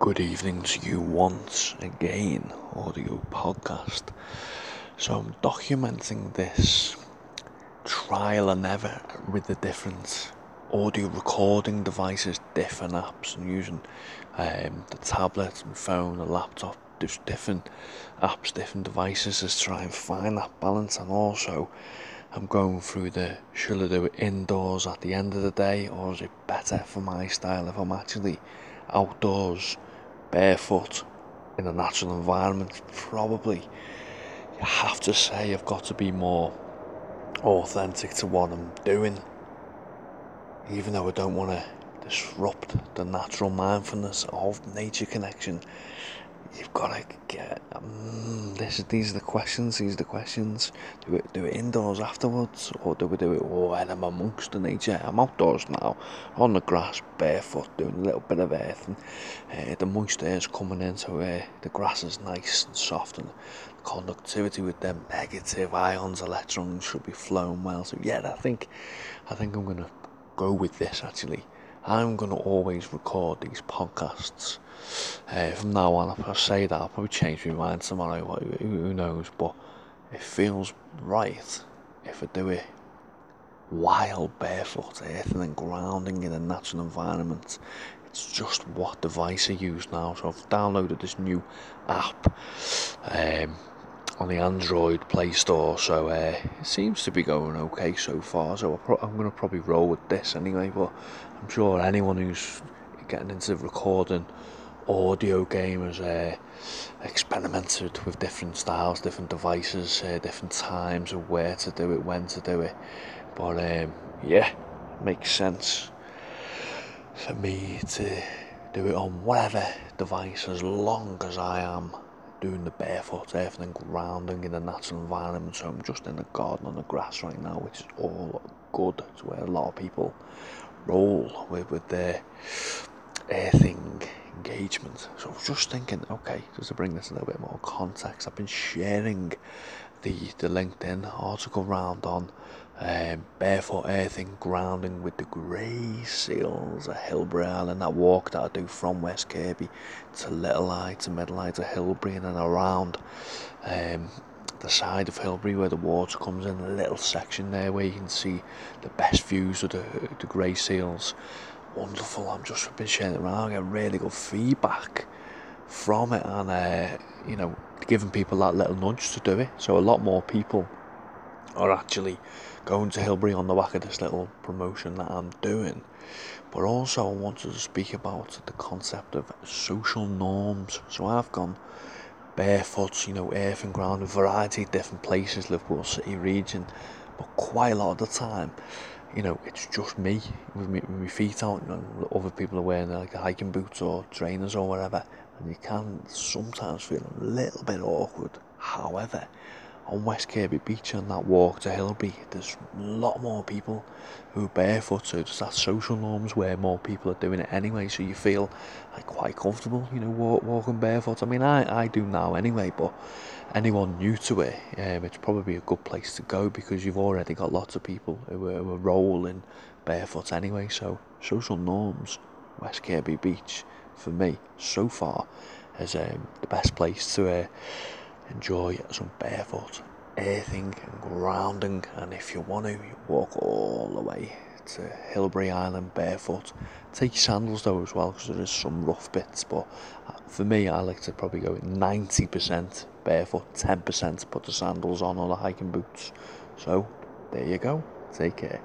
Good evening to you once again, audio podcast. So, I'm documenting this trial and error with the different audio recording devices, different apps, and using um, the tablet, and phone, the laptop, just different apps, different devices to try and find that balance. And also, I'm going through the should I do it indoors at the end of the day, or is it better for my style if I'm actually outdoors? Barefoot in a natural environment, probably you have to say I've got to be more authentic to what I'm doing, even though I don't want to disrupt the natural mindfulness of nature connection you've got to get um, this. These are the questions. These are the questions. Do it, do it indoors afterwards, or do we do it when I'm amongst the nature? I'm outdoors now, on the grass, barefoot, doing a little bit of earth, and uh, the moist air's coming in, so uh, the grass is nice and soft, and the conductivity with them negative ions, electrons should be flowing well. So yeah, I think, I think I'm gonna go with this actually. I'm gonna always record these podcasts uh, from now on, if I say that, I'll probably change my mind tomorrow. Who knows? But it feels right if I do it while barefoot, earthing and grounding in a natural environment. It's just what device I use now. So I've downloaded this new app um, on the Android Play Store. So uh, it seems to be going okay so far. So I'm going to probably roll with this anyway. But I'm sure anyone who's getting into recording audio gamers uh, experimented with different styles, different devices, uh, different times of where to do it, when to do it. But um, yeah, makes sense for me to do it on whatever device as long as I am doing the barefoot earth and grounding in a natural environment. So I'm just in the garden on the grass right now, which is all good. It's where a lot of people roll with, with their earthing engagement. So I was just thinking, okay, just to bring this a little bit more context, I've been sharing the the LinkedIn article round on um, barefoot earthing grounding with the grey seals at Hilbre Island. That walk that I do from West Kirby to Little Eye to Middle Eye to Hilbre and then around um, the side of Hilbre where the water comes in, a little section there where you can see the best views of the, the grey seals wonderful. I'm just been sharing it around. I get really good feedback from it, and uh, you know, giving people that little nudge to do it. So a lot more people are actually going to Hilbre on the back of this little promotion that I'm doing. But also, I wanted to speak about the concept of social norms. So I've gone barefoot, you know, earth and ground, a variety of different places, Liverpool City region, but quite a lot of the time you know, it's just me with with my feet out. You know, other people are wearing like hiking boots or trainers or whatever, and you can sometimes feel a little bit awkward. However, on West Kirby Beach on that walk to Hilbre, there's a lot more people who are barefoot, so there's that social norms where more people are doing it anyway, so you feel like quite comfortable, you know, walk, walking barefoot. I mean, I, I do now anyway, but anyone new to it, um, it's probably a good place to go because you've already got lots of people who are, who are rolling barefoot anyway, so social norms, West Kirby Beach, for me, so far, is um, the best place to uh, enjoy some barefoot earthing and grounding and if you want to you walk all the way to Hilbre Island barefoot. Take your sandals though as well because there is some rough bits but uh, for me I like to probably go 90% barefoot 10% put the sandals on or the hiking boots. So there you go. Take care